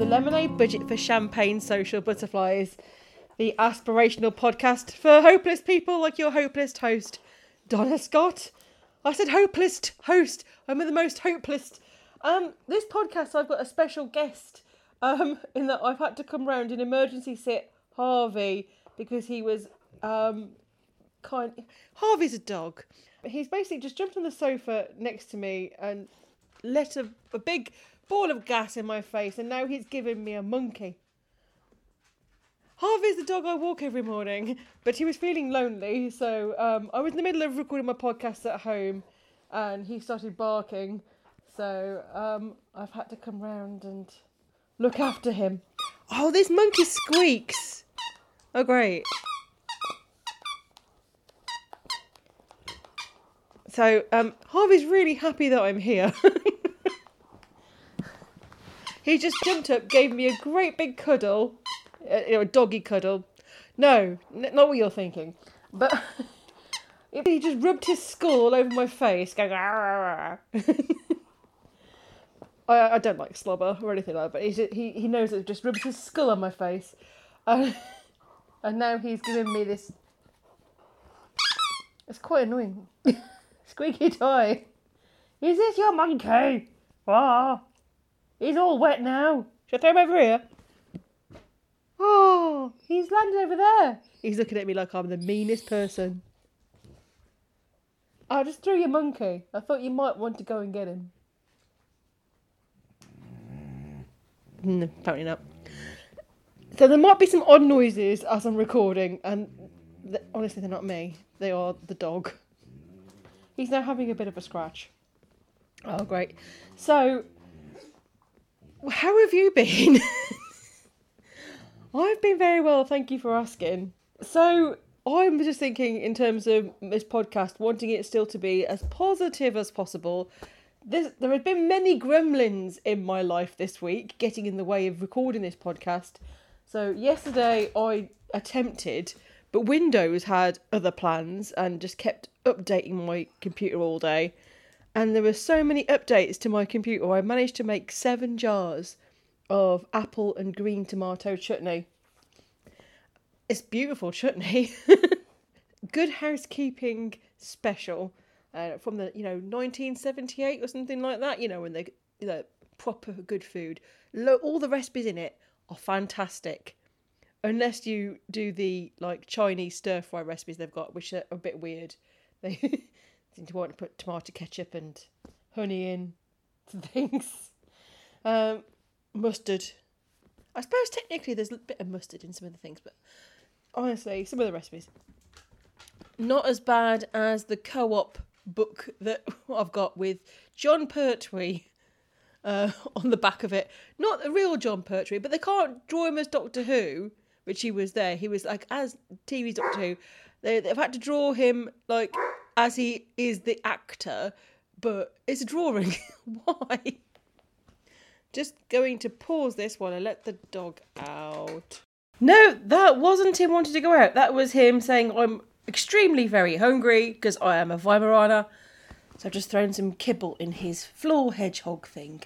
the Lemonade Budget for Champagne Social Butterflies, the aspirational podcast for hopeless people like your hopeless host, Donna Scott. I said hopeless host. I'm the most hopeless. Um, this podcast, I've got a special guest. Um, in that I've had to come round and emergency sit Harvey because he was um kind. Harvey's a dog. He's basically just jumped on the sofa next to me and let a, a big ball of gas in my face, and now he's giving me a monkey. Harvey's the dog I walk every morning, but he was feeling lonely, so um, I was in the middle of recording my podcast at home, and he started barking. So um, I've had to come round and look after him. Oh, this monkey squeaks. Oh, great. So um, Harvey's really happy that I'm here. he just jumped up, gave me a great big cuddle, uh, you know, a doggy cuddle. No, n- not what you're thinking. But he just rubbed his skull all over my face, going. I, I don't like slobber or anything like that, but he, he, he knows it just rubs his skull on my face. Uh, and now he's giving me this. It's quite annoying. Squeaky toy. Is this your monkey? Ah, he's all wet now. Should I throw him over here? Oh, he's landed over there. He's looking at me like I'm the meanest person. I just threw your monkey. I thought you might want to go and get him. No, apparently not. So there might be some odd noises as I'm recording, and th- honestly, they're not me. They are the dog. He's now having a bit of a scratch. Oh, great. So, how have you been? I've been very well, thank you for asking. So, I'm just thinking, in terms of this podcast, wanting it still to be as positive as possible. This, there have been many gremlins in my life this week getting in the way of recording this podcast. So, yesterday I attempted, but Windows had other plans and just kept updating my computer all day. And there were so many updates to my computer, I managed to make seven jars of apple and green tomato chutney. It's beautiful chutney. Good housekeeping special uh, from the you know 1978 or something like that. You know when they know proper good food. Lo- all the recipes in it are fantastic, unless you do the like Chinese stir fry recipes they've got, which are a bit weird. They to want to put tomato ketchup and honey in things. Um, mustard. I suppose technically there's a bit of mustard in some of the things, but honestly, some of the recipes not as bad as the co-op book that I've got with Jon Pertwee uh, on the back of it. Not the real Jon Pertwee, but they can't draw him as Doctor Who, which he was there. He was like as TV Doctor Who. They, they've had to draw him like as he is the actor, but it's a drawing. Why? Just going to pause this while I let the dog out. No, that wasn't him wanting to go out. That was him saying, I'm extremely very hungry because I am a Weimaraner. So I've just thrown some kibble in his floor hedgehog thing.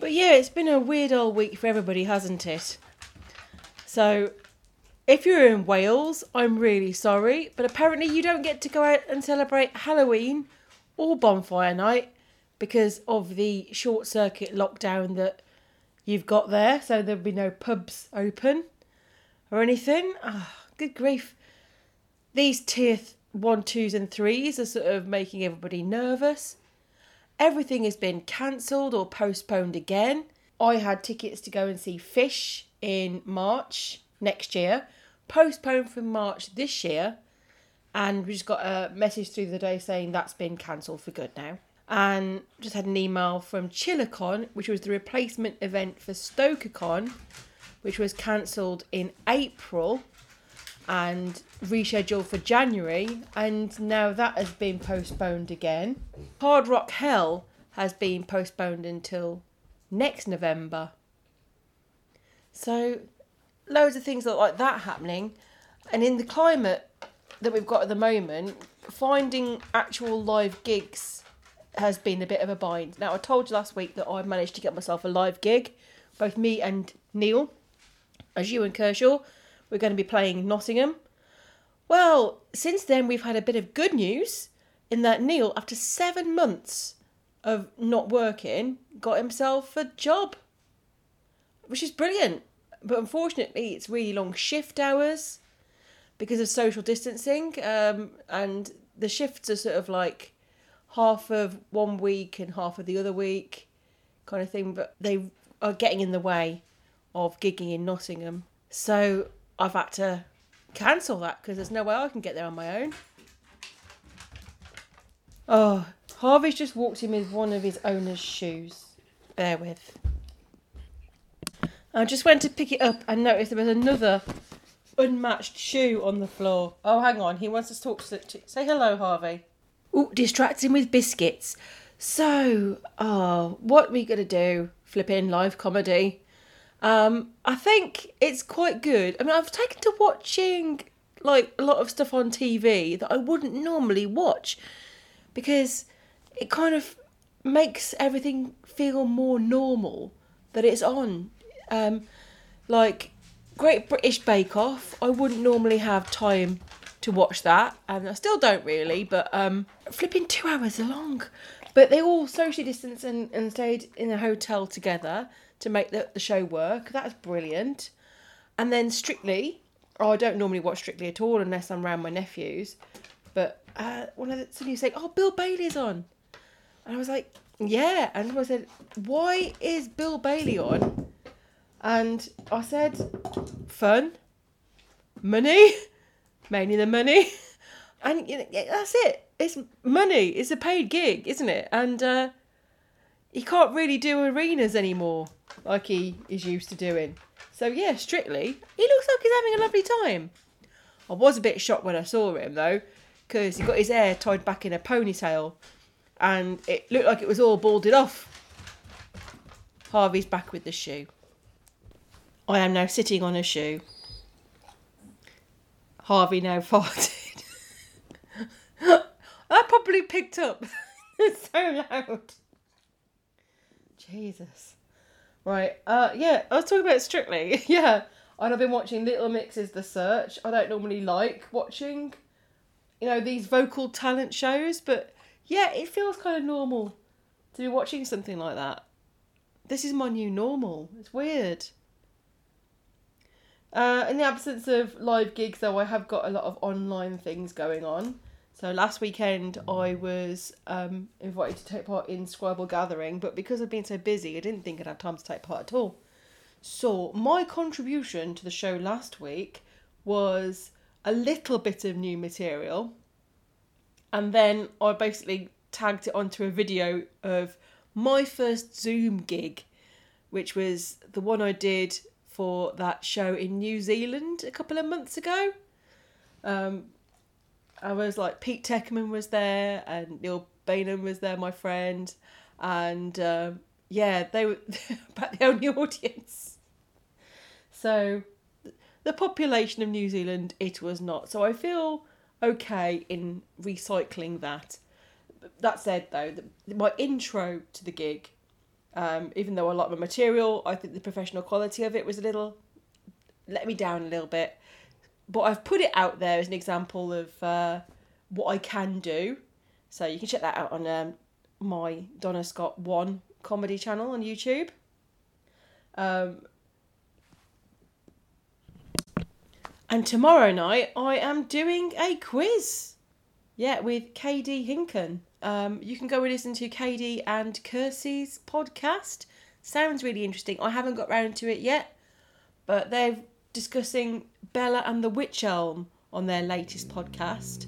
But yeah, it's been a weird old week for everybody, hasn't it? So if you're in Wales, I'm really sorry, but apparently you don't get to go out and celebrate Halloween or bonfire night because of the short circuit lockdown that you've got there. So there'll be no pubs open or anything. Ah, good grief. These tier one, twos, and threes are sort of making everybody nervous. Everything has been cancelled or postponed again. I had tickets to go and see Fish in March next year, postponed from March this year, and we just got a message through the day saying that's been cancelled for good now. And just had an email from ChillerCon, which was the replacement event for StokerCon, which was cancelled in April and rescheduled for January, and now that has been postponed again. Hard Rock Hell has been postponed until next November. So, loads of things like that happening, and in the climate that we've got at the moment, finding actual live gigs has been a bit of a bind. Now, I told you last week that I managed to get myself a live gig. Both me and Neil, as you and Kershaw, we're going to be playing Nottingham. Well, since then, we've had a bit of good news in that Neil, after seven months of not working, got himself a job, which is brilliant. But unfortunately, it's really long shift hours because of social distancing, um, and the shifts are sort of like half of one week and half of the other week, kind of thing. But they are getting in the way of gigging in Nottingham, so I've had to cancel that because there's no way I can get there on my own. Oh, Harvey's just walked in with one of his owner's shoes. Bear with. I just went to pick it up and noticed there was another unmatched shoe on the floor. Oh, hang on. He wants us to talk to. Say hello, Harvey. Oh, distracting with biscuits. So, oh, what are we gonna do? Flipping live comedy. Um, I think it's quite good. I mean, I've taken to watching like a lot of stuff on TV that I wouldn't normally watch because it kind of makes everything feel more normal that it's on. Um, like Great British Bake Off, I wouldn't normally have time to watch that, and I still don't really, but um, flipping two hours long. But they all socially distanced and, and stayed in a hotel together to make the, the show work. That's brilliant. And then Strictly, oh, I don't normally watch Strictly at all unless I'm around my nephews. But uh, one of the somebody say, "Oh, Bill Bailey's on," and I was like, "Yeah," and I said, "Why is Bill Bailey on?" And I said, "Fun, money, mainly the money." And you know, that's it. It's money. It's a paid gig, isn't it? And uh, he can't really do arenas anymore like he is used to doing. So yeah, strictly, he looks like he's having a lovely time. I was a bit shocked when I saw him though, because he got his hair tied back in a ponytail, and it looked like it was all balded off. Harvey's back with the shoe. I am now sitting on a shoe. Harvey now farted. I probably picked up. it's so loud. Jesus. Right. Uh yeah, I was talking about Strictly. yeah. And I've been watching Little Mix's The Search. I don't normally like watching, you know, these vocal talent shows, but yeah, it feels kind of normal to be watching something like that. This is my new normal. It's weird. Uh, in the absence of live gigs, though, I have got a lot of online things going on. So last weekend I was um, invited to take part in Scribal Gathering, but because I've been so busy, I didn't think I'd have time to take part at all. So my contribution to the show last week was a little bit of new material, and then I basically tagged it onto a video of my first Zoom gig, which was the one I did for that show in New Zealand a couple of months ago. Um, I was like Pete Techman was there and Neil Bainham was there, my friend, and um, yeah, they were about the only audience. So the population of New Zealand, it was not. So I feel okay in recycling that. That said, though, the, my intro to the gig, um, even though I like my material, I think the professional quality of it was a little let me down a little bit but I've put it out there as an example of uh, what I can do. So you can check that out on um, my Donna Scott One comedy channel on YouTube. Um, and tomorrow night I am doing a quiz. Yeah, with KD Hinken. Um, you can go and listen to KD and Kirsty's podcast. Sounds really interesting. I haven't got round to it yet, but they're discussing Bella and the Witch Elm on their latest podcast.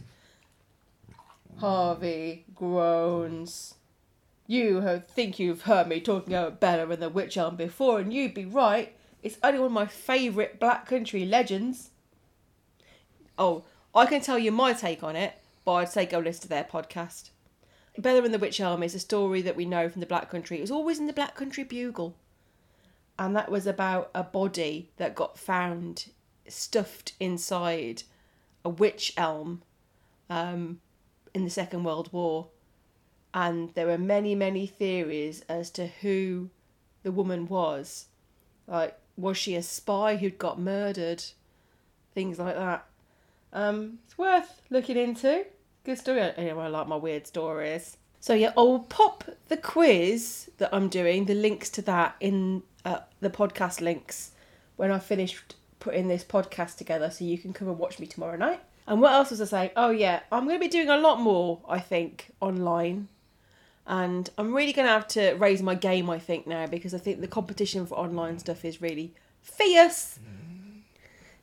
Harvey groans. You think you've heard me talking about Bella and the Witch Elm before, and you'd be right. It's only one of my favourite Black Country legends. Oh, I can tell you my take on it, but I'd say go listen to their podcast. Bella and the Witch Elm is a story that we know from the Black Country. It was always in the Black Country Bugle. And that was about a body that got found stuffed inside a witch elm um, in the Second World War. And there were many, many theories as to who the woman was. Like, was she a spy who'd got murdered? Things like that. Um, it's worth looking into. Good story. Anyway, I like my weird stories. So yeah, I'll pop the quiz that I'm doing, the links to that in uh, the podcast links when I finished putting this podcast together, so you can come and watch me tomorrow night. And what else was I saying? Oh yeah, I'm going to be doing a lot more. I think online, and I'm really going to have to raise my game. I think now because I think the competition for online stuff is really fierce.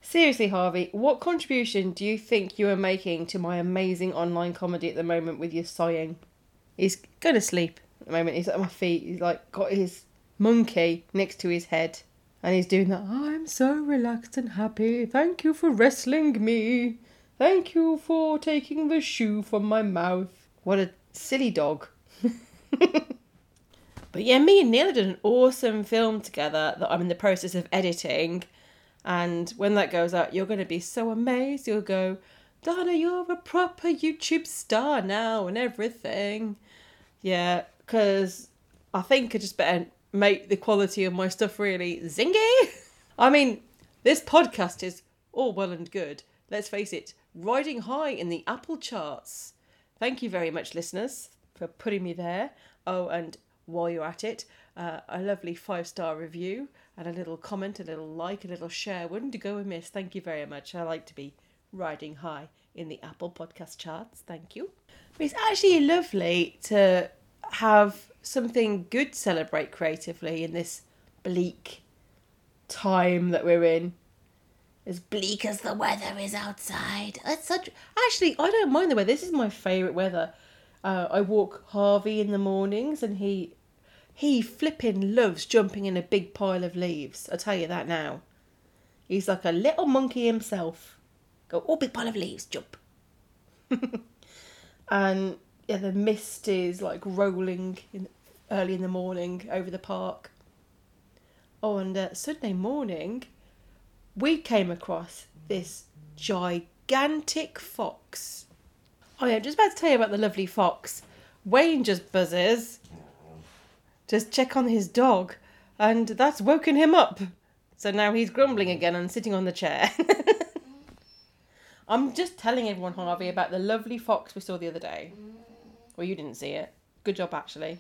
Seriously, Harvey, what contribution do you think you are making to my amazing online comedy at the moment with your sighing? He's going to sleep at the moment. He's at my feet. He's like got his monkey next to his head. And he's doing that. I'm so relaxed and happy. Thank you for wrestling me. Thank you for taking the shoe from my mouth. What a silly dog. but yeah, me and Neil did an awesome film together that I'm in the process of editing. And when that goes out, you're going to be so amazed. You'll go, Donna, you're a proper YouTube star now and everything. Yeah, because I think I just better make the quality of my stuff really zingy. I mean, this podcast is all well and good. Let's face it, riding high in the Apple charts. Thank you very much, listeners, for putting me there. Oh, and while you're at it, uh, a lovely five star review and a little comment, a little like, a little share wouldn't go amiss. Thank you very much. I like to be riding high in the Apple podcast charts. Thank you. It's actually lovely to have something good celebrate creatively in this bleak time that we're in. As bleak as the weather is outside. It's such. Actually, I don't mind the weather. This is my favourite weather. Uh, I walk Harvey in the mornings, and he he flipping loves jumping in a big pile of leaves. I tell you that now. He's like a little monkey himself. Go, oh, big pile of leaves, jump. and yeah, the mist is like rolling in early in the morning over the park. Oh, and uh, Sunday morning, we came across this gigantic fox. Oh yeah, I'm just about to tell you about the lovely fox. Wayne just buzzes just check on his dog, and that's woken him up. So now he's grumbling again and sitting on the chair. I'm just telling everyone, Harvey, about the lovely fox we saw the other day. Well, you didn't see it. Good job, actually,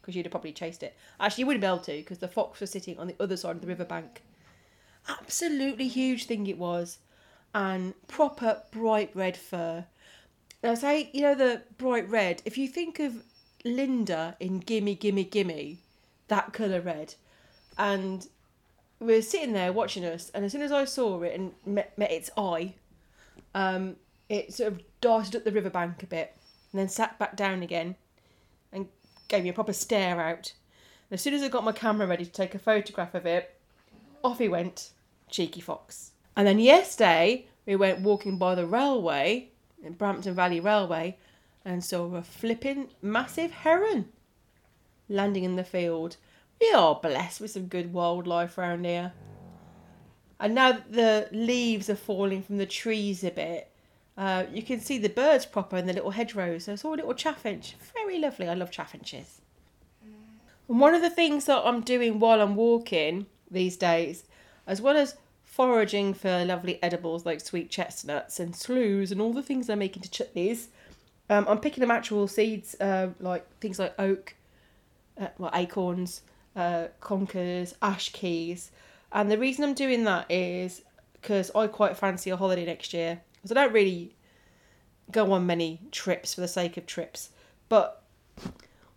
because you'd have probably chased it. Actually, you wouldn't be able to, because the fox was sitting on the other side of the riverbank. Absolutely huge thing it was, and proper bright red fur. Now, say, you know, the bright red, if you think of Linda in Gimme Gimme Gimme, that colour red. And we are sitting there watching us, and as soon as I saw it and met, met its eye, um, it sort of darted up the riverbank a bit and then sat back down again and gave me a proper stare out. And as soon as I got my camera ready to take a photograph of it, off he went, cheeky fox. And then yesterday, we went walking by the railway, in Brampton Valley Railway, and saw a flipping massive heron landing in the field. We are blessed with some good wildlife around here. And now that the leaves are falling from the trees a bit, uh, you can see the birds proper in the little hedgerows. So I saw a little chaffinch. Very lovely. I love chaffinches. And one of the things that I'm doing while I'm walking these days, as well as foraging for lovely edibles like sweet chestnuts and sloughs and all the things I make into chutneys, um, I'm picking up actual seeds, uh, like things like oak, uh, well, acorns, uh, conkers, ash keys. And the reason I'm doing that is because I quite fancy a holiday next year. Because I don't really go on many trips for the sake of trips. But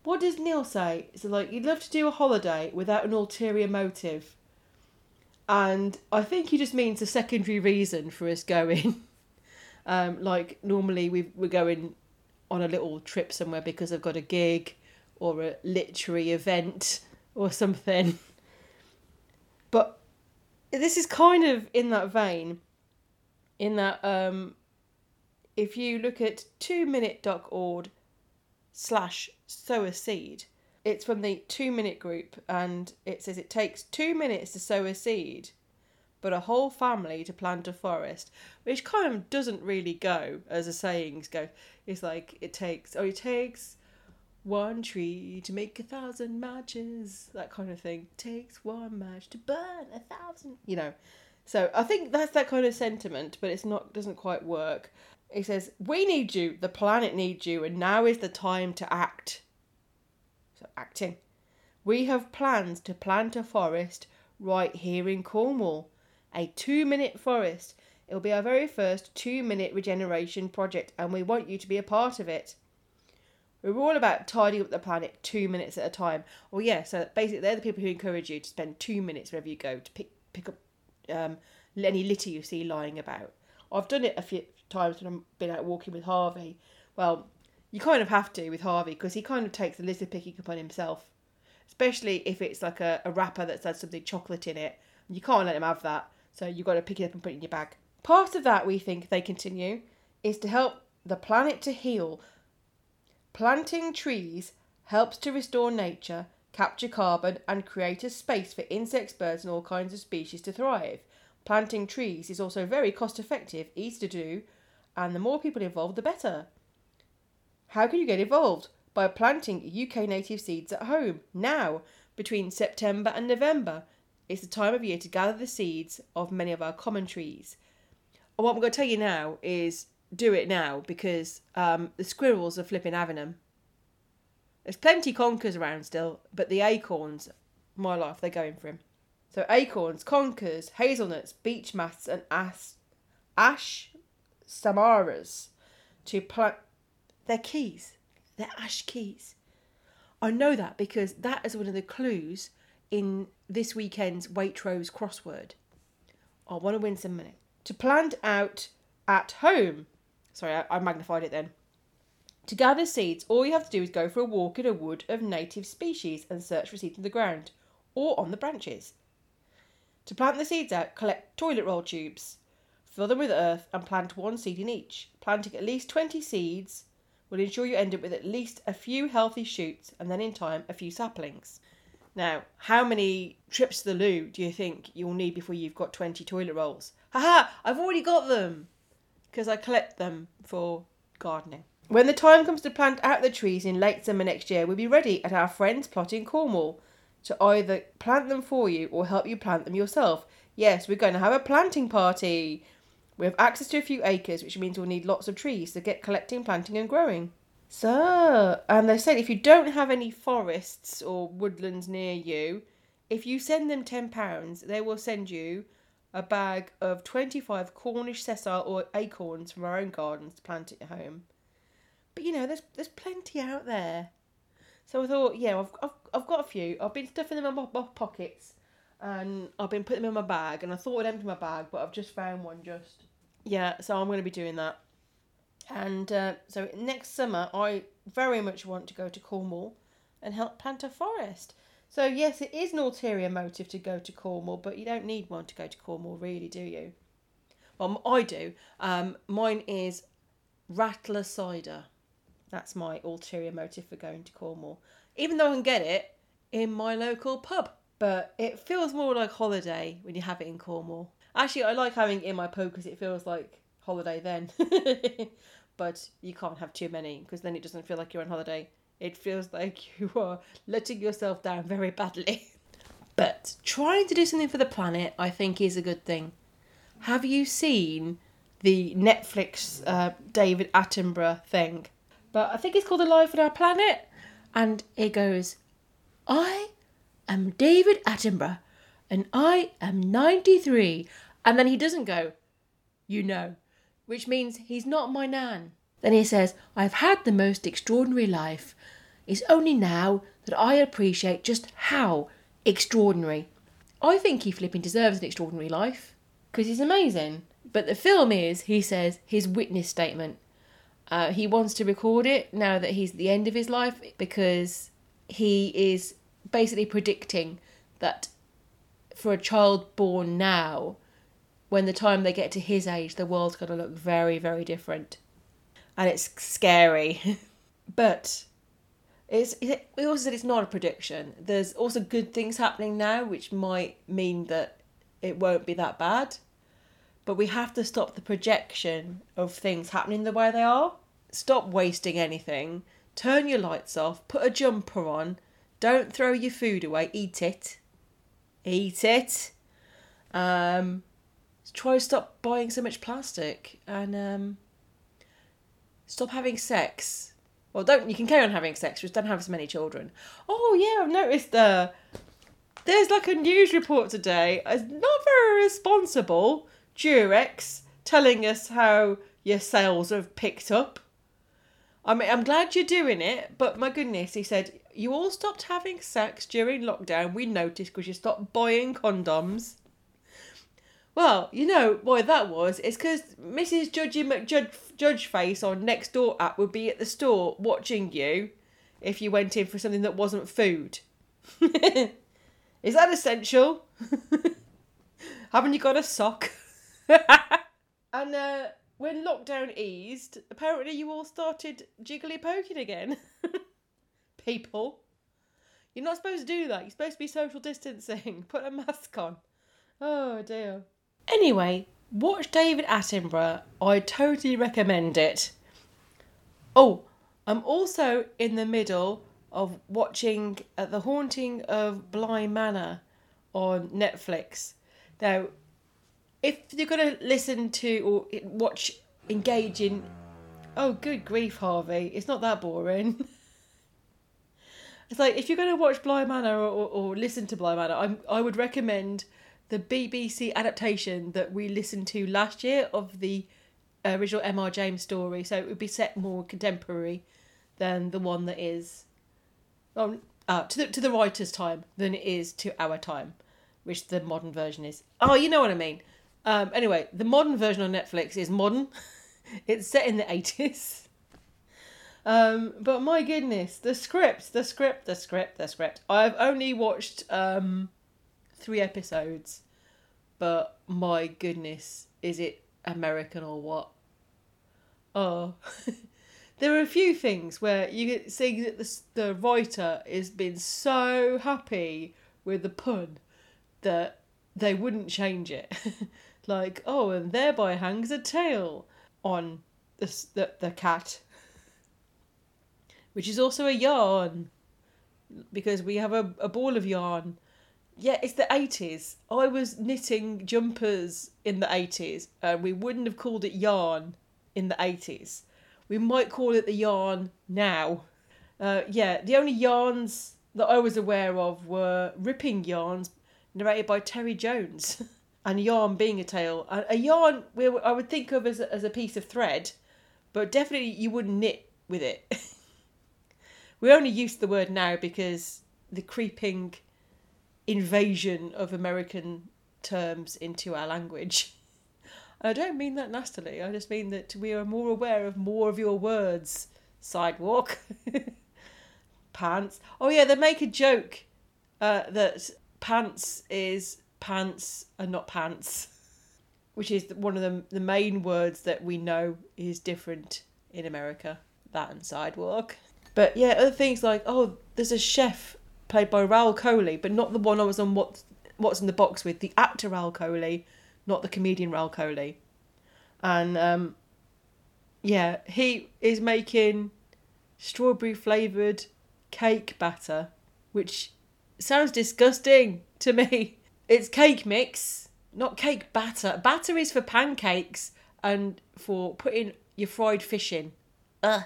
what does Neil say? So, like, you'd love to do a holiday without an ulterior motive. And I think he just means a secondary reason for us going. um, like, normally we we're going on a little trip somewhere because I've got a gig or a literary event or something. But this is kind of in that vein, in that um, if you look at two minute.org slash sow a seed, it's from the two minute group and it says it takes two minutes to sow a seed but a whole family to plant a forest, which kind of doesn't really go as the sayings go. It's like it takes, oh, it takes One tree to make a thousand matches, that kind of thing. Takes one match to burn a thousand. You know, so I think that's that kind of sentiment, but it's not doesn't quite work. It says, "We need you. The planet needs you, and now is the time to act." So acting. We have plans to plant a forest right here in Cornwall. A two-minute forest. It will be our very first two-minute regeneration project, and we want you to be a part of it. We're all about tidying up the planet two minutes at a time. Well, yeah, so basically they're the people who encourage you to spend two minutes wherever you go to pick pick up um, any litter you see lying about. I've done it a few times when I've been out walking with Harvey. Well, you kind of have to with Harvey because he kind of takes the litter picking upon himself, especially if it's like a, a wrapper that's had something chocolate in it. You can't let him have that, so you've got to pick it up and put it in your bag. Part of that, we think, they continue, is to help the planet to heal. Planting trees helps to restore nature, capture carbon, and create a space for insects, birds, and all kinds of species to thrive. Planting trees is also very cost effective, easy to do, and the more people involved, the better. How can you get involved? By planting UK native seeds at home, now, between September and November. It's the time of year to gather the seeds of many of our common trees. What I'm going to tell you now is do it now because um, the squirrels are flipping having them. There's plenty conkers around still, but the acorns, my life, they're going for him. So acorns, conkers, hazelnuts, beech mast, and ash, ash samaras to plant. They're keys. They're ash keys. I know that because that is one of the clues in this weekend's Waitrose crossword. I want to win some money. To plant out at home. Sorry, I, I magnified it then. To gather seeds, all you have to do is go for a walk in a wood of native species and search for seeds in the ground or on the branches. To plant the seeds out, collect toilet roll tubes, fill them with earth, and plant one seed in each. Planting at least 20 seeds will ensure you end up with at least a few healthy shoots and then, in time, a few saplings. Now, how many trips to the loo do you think you'll need before you've got 20 toilet rolls? Haha, I've already got them! Because I collect them for gardening. When the time comes to plant out the trees in late summer next year, we'll be ready at our friend's plot in Cornwall to either plant them for you or help you plant them yourself. Yes, we're going to have a planting party. We have access to a few acres, which means we'll need lots of trees to get collecting, planting, and growing. So, and they said if you don't have any forests or woodlands near you, if you send them £10, they will send you a bag of 25 Cornish sessile oak acorns from our own gardens to plant at home. But you know, there's there's plenty out there. So I thought, yeah, I've, I've, I've got a few. I've been stuffing them in my, my pockets and I've been putting them in my bag and I thought I'd empty my bag, but I've just found one just. Yeah, so I'm going to be doing that. And uh, so next summer, I very much want to go to Cornwall and help plant a forest. So, yes, it is an ulterior motive to go to Cornwall, but you don't need one to go to Cornwall, really, do you? Well, I do. Um, mine is Rattler cider. That's my ulterior motive for going to Cornwall. Even though I can get it in my local pub. But it feels more like holiday when you have it in Cornwall. Actually, I like having it in my pub because it feels like holiday then. but you can't have too many because then it doesn't feel like you're on holiday. It feels like you are letting yourself down very badly. but trying to do something for the planet, I think, is a good thing. Have you seen the Netflix uh, David Attenborough thing? But I think it's called A Life on Our Planet. And it goes, I am David Attenborough and I am 93. And then he doesn't go, you know, which means he's not my nan. Then he says, I've had the most extraordinary life. It's only now that I appreciate just how extraordinary. I think he flipping deserves an extraordinary life because he's amazing. But the film is, he says, his witness statement. Uh, he wants to record it now that he's at the end of his life because he is basically predicting that for a child born now, when the time they get to his age, the world's going to look very, very different. And it's scary. but it's it also said it's not a prediction. There's also good things happening now, which might mean that it won't be that bad. But we have to stop the projection of things happening the way they are stop wasting anything. turn your lights off, put a jumper on, don't throw your food away, eat it. Eat it. Um, try to stop buying so much plastic and um, stop having sex. Well, don't you can carry on having sex, just don't have as many children. Oh yeah, I've noticed uh, there's like a news report today. It's not very responsible. Durex telling us how your sales have picked up. I mean, I'm glad you're doing it, but my goodness, he said you all stopped having sex during lockdown. We noticed because you stopped buying condoms. Well, you know why that was? It's because Mrs. Judgy McJudge Judge Face on next door app would be at the store watching you if you went in for something that wasn't food. Is that essential? Haven't you got a sock? and uh, when lockdown eased, apparently you all started jiggly poking again. People. You're not supposed to do that. You're supposed to be social distancing. Put a mask on. Oh dear. Anyway, watch David Attenborough. I totally recommend it. Oh, I'm also in the middle of watching uh, The Haunting of Bly Manor on Netflix. Now, if you're going to listen to or watch, engage in. Oh, good grief, Harvey. It's not that boring. it's like if you're going to watch Bly Manor or, or, or listen to Bly Manor, I'm, I would recommend the BBC adaptation that we listened to last year of the original M.R. James story. So it would be set more contemporary than the one that is oh, uh, to the to the writer's time than it is to our time, which the modern version is. Oh, you know what I mean. Um, anyway, the modern version on Netflix is modern. it's set in the eighties. Um, but my goodness, the script, the script, the script, the script. I've only watched um, three episodes, but my goodness, is it American or what? Oh, there are a few things where you see that the, the writer has been so happy with the pun that they wouldn't change it. like, oh, and thereby hangs a tail on the, the, the cat, which is also a yarn because we have a, a ball of yarn. Yeah, it's the 80s. I was knitting jumpers in the 80s and we wouldn't have called it yarn in the 80s we might call it the yarn now. Uh, yeah, the only yarns that I was aware of were ripping yarns narrated by Terry Jones, and yarn being a tale. A, yarn I would think of as a, as a piece of thread, but definitely you wouldn't knit with it. we only use the word now because the creeping invasion of American terms into our language. I don't mean that nastily. I just mean that we are more aware of more of your words. Sidewalk. pants. Oh, yeah, they make a joke uh, that pants is pants and not pants, which is one of the, the main words that we know is different in America. That and sidewalk. But yeah, other things like, oh, there's a chef played by Rahul Kohli, but not the one I was on what, What's in the Box with, the actor Rahul Kohli not the comedian Rahul Kohli. And um, yeah, he is making strawberry flavoured cake batter, which sounds disgusting to me. It's cake mix, not cake batter. Batter is for pancakes and for putting your fried fish in. Ugh.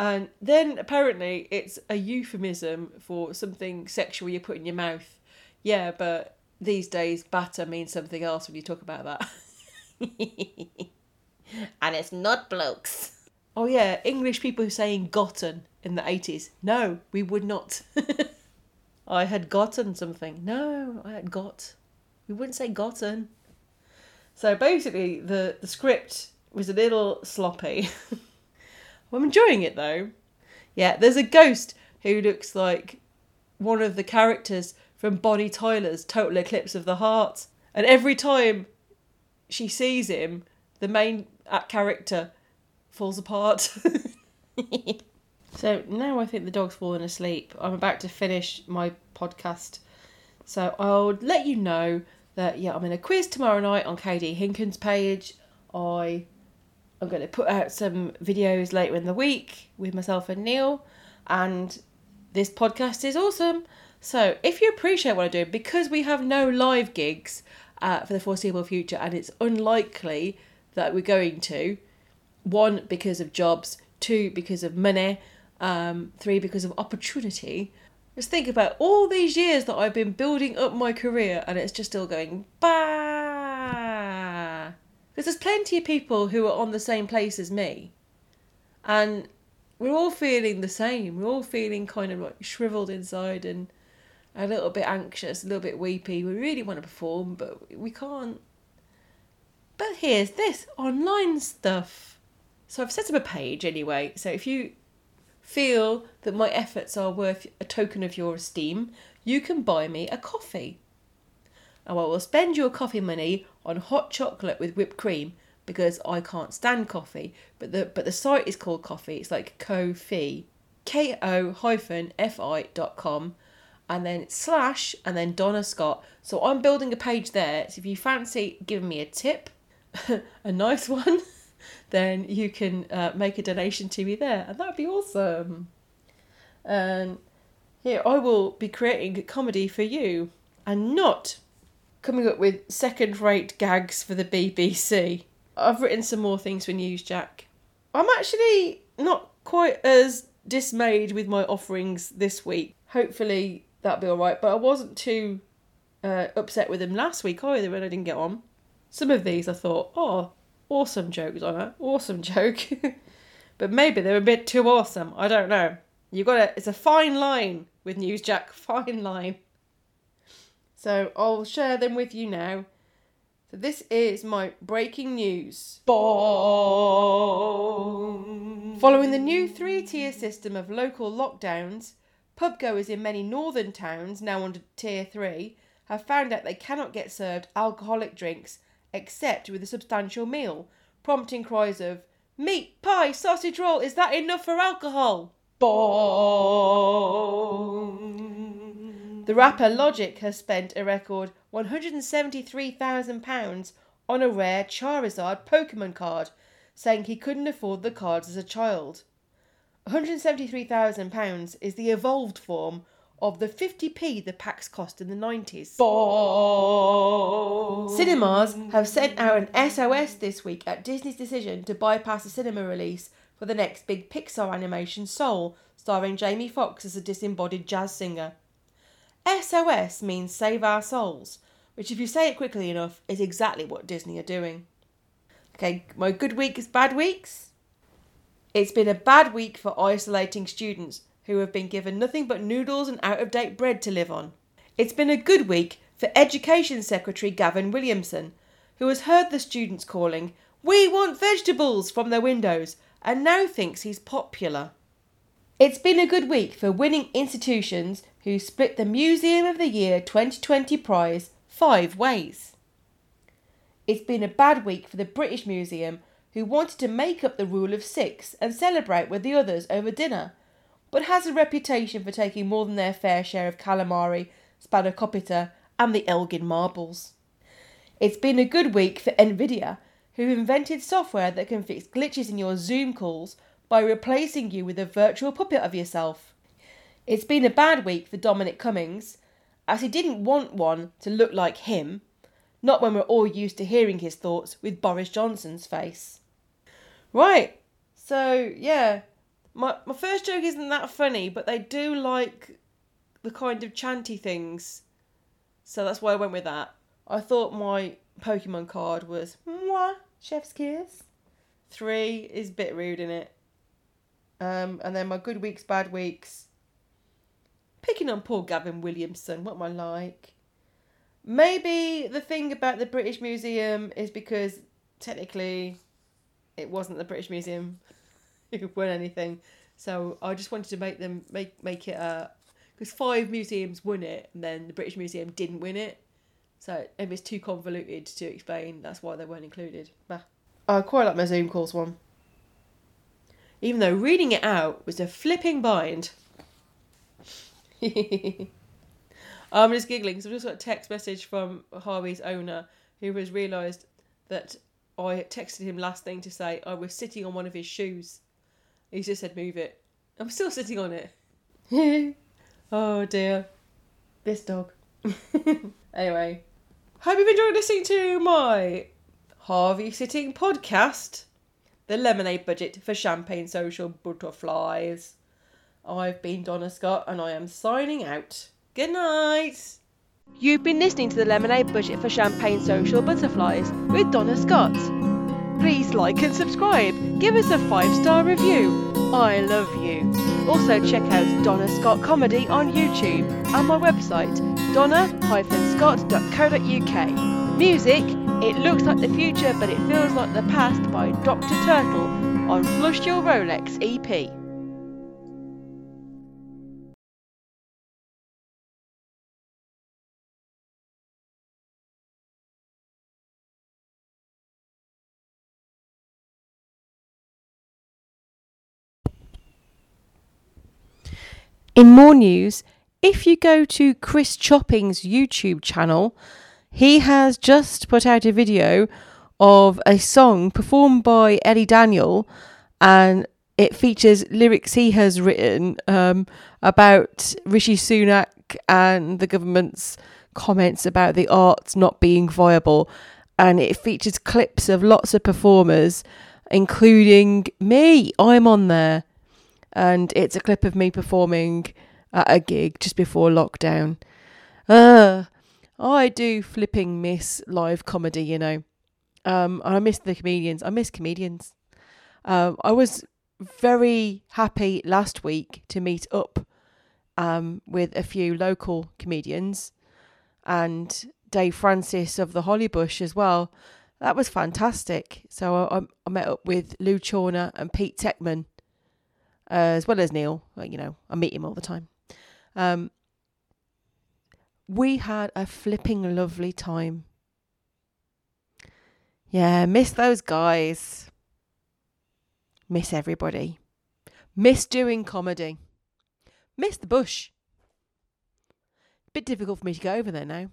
And then apparently it's a euphemism for something sexual you put in your mouth. Yeah, but these days batter means something else when you talk about that. and it's not blokes. Oh yeah, English people saying gotten in the 80s. No, we would not. I had gotten something. No, I had got. We wouldn't say gotten. So basically, the, the script was a little sloppy. I'm enjoying it though. Yeah, there's a ghost who looks like one of the characters from Bonnie Tyler's Total Eclipse of the Heart. And every time she sees him, the main character falls apart. so now I think the dog's fallen asleep. I'm about to finish my podcast. So I'll let you know that, yeah, I'm in a quiz tomorrow night on KD Hinken's page. I I'm going to put out some videos later in the week with myself and Neil, and this podcast is awesome. So if you appreciate what I do, because we have no live gigs uh, for the foreseeable future, and it's unlikely that we're going to, one because of jobs, two because of money, um, three because of opportunity. Just think about all these years that I've been building up my career, and it's just still going bah. Because there's plenty of people who are on the same place as me, and we're all feeling the same. We're all feeling kind of like shriveled inside and a little bit anxious, a little bit weepy. We really want to perform, but we can't. But here's this online stuff. So I've set up a page anyway. So if you feel that my efforts are worth a token of your esteem, you can buy me a coffee. And I will spend your coffee money on hot chocolate with whipped cream because I can't stand coffee. But the but the site is called coffee. It's like Ko-fi. K O hyphen F I dot com and then slash and then Donna Scott. So I'm building a page there. So if you fancy giving me a tip, a nice one, then you can uh, make a donation to me there, and that'd be awesome. And here I will be creating comedy for you, and not coming up with second-rate gags for the BBC. I've written some more things for Newsjack. I'm actually not quite as dismayed with my offerings this week. Hopefully that'll be alright. But I wasn't too uh, upset with them last week either when I didn't get on. Some of these I thought, oh, awesome jokes on it, awesome joke. but maybe they're a bit too awesome. I don't know. You got to. It's a fine line with Newsjack. Fine line. So I'll share them with you now. So this is my breaking news. Bong. Following the new three-tier system of local lockdowns, pubgoers in many northern towns, now under tier three, have found out they cannot get served alcoholic drinks except with a substantial meal, prompting cries of meat, pie, sausage roll, is that enough for alcohol? Bong. The rapper Logic has spent a record £173,000 on a rare Charizard Pokemon card, saying he couldn't afford the cards as a child. £173,000 is the evolved form of the 50p the packs cost in the 90s. Bong. Cinemas have sent out an SOS this week at Disney's decision to bypass a cinema release for the next big Pixar animation Soul, starring Jamie Foxx as a disembodied jazz singer. SOS means Save Our Souls, which, if you say it quickly enough, is exactly what Disney are doing. Okay, my good week is bad weeks. It's been a bad week for isolating students who have been given nothing but noodles and out of date bread to live on. It's been a good week for Education Secretary Gavin Williamson, who has heard the students calling, We want vegetables from their windows, and now thinks he's popular. It's been a good week for winning institutions who split the Museum of the Year 2020 prize five ways. It's been a bad week for the British Museum, who wanted to make up the rule of six and celebrate with the others over dinner, but has a reputation for taking more than their fair share of calamari, spanakopita, and the Elgin marbles. It's been a good week for Nvidia, who invented software that can fix glitches in your Zoom calls by replacing you with a virtual puppet of yourself. It's been a bad week for Dominic Cummings, as he didn't want one to look like him, not when we're all used to hearing his thoughts with Boris Johnson's face. Right, so yeah, my my first joke isn't that funny, but they do like the kind of chanty things, so that's why I went with that. I thought my Pokemon card was mwah, chef's kiss. Three is a bit rude in it. Um, and then my good weeks, bad weeks. Picking on poor Gavin Williamson, what am I like? Maybe the thing about the British Museum is because technically it wasn't the British Museum who won anything. So I just wanted to make them make make it a because five museums won it and then the British Museum didn't win it. So if it's too convoluted to explain, that's why they weren't included. Bah. I quite like my Zoom calls one. Even though reading it out was a flipping bind. I'm um, just giggling because I've just got a text message from Harvey's owner who has realised that I texted him last thing to say oh, I was sitting on one of his shoes. He just said, "Move it." I'm still sitting on it. oh dear, this dog. anyway, hope you've enjoyed listening to my Harvey Sitting podcast, The Lemonade Budget for Champagne Social Butterflies. I've been Donna Scott and I am signing out. Good night. You've been listening to the Lemonade Budget for Champagne Social Butterflies with Donna Scott. Please like and subscribe. Give us a five star review. I love you. Also, check out Donna Scott Comedy on YouTube and my website, donna-scott.co.uk. Music, It Looks Like the Future But It Feels Like the Past by Dr. Turtle on Flush Your Rolex EP. In more news, if you go to Chris Chopping's YouTube channel, he has just put out a video of a song performed by Ellie Daniel, and it features lyrics he has written um, about Rishi Sunak and the government's comments about the arts not being viable. And it features clips of lots of performers, including me. I'm on there and it's a clip of me performing at a gig just before lockdown. Uh, I do flipping miss live comedy, you know. Um, I miss the comedians. I miss comedians. Um, I was very happy last week to meet up um, with a few local comedians and Dave Francis of the Hollybush as well. That was fantastic. So I, I met up with Lou Chawner and Pete Techman uh, as well as Neil. You know, I meet him all the time. Um, we had a flipping lovely time. Yeah, miss those guys. Miss everybody. Miss doing comedy. Miss the bush. Bit difficult for me to go over there now.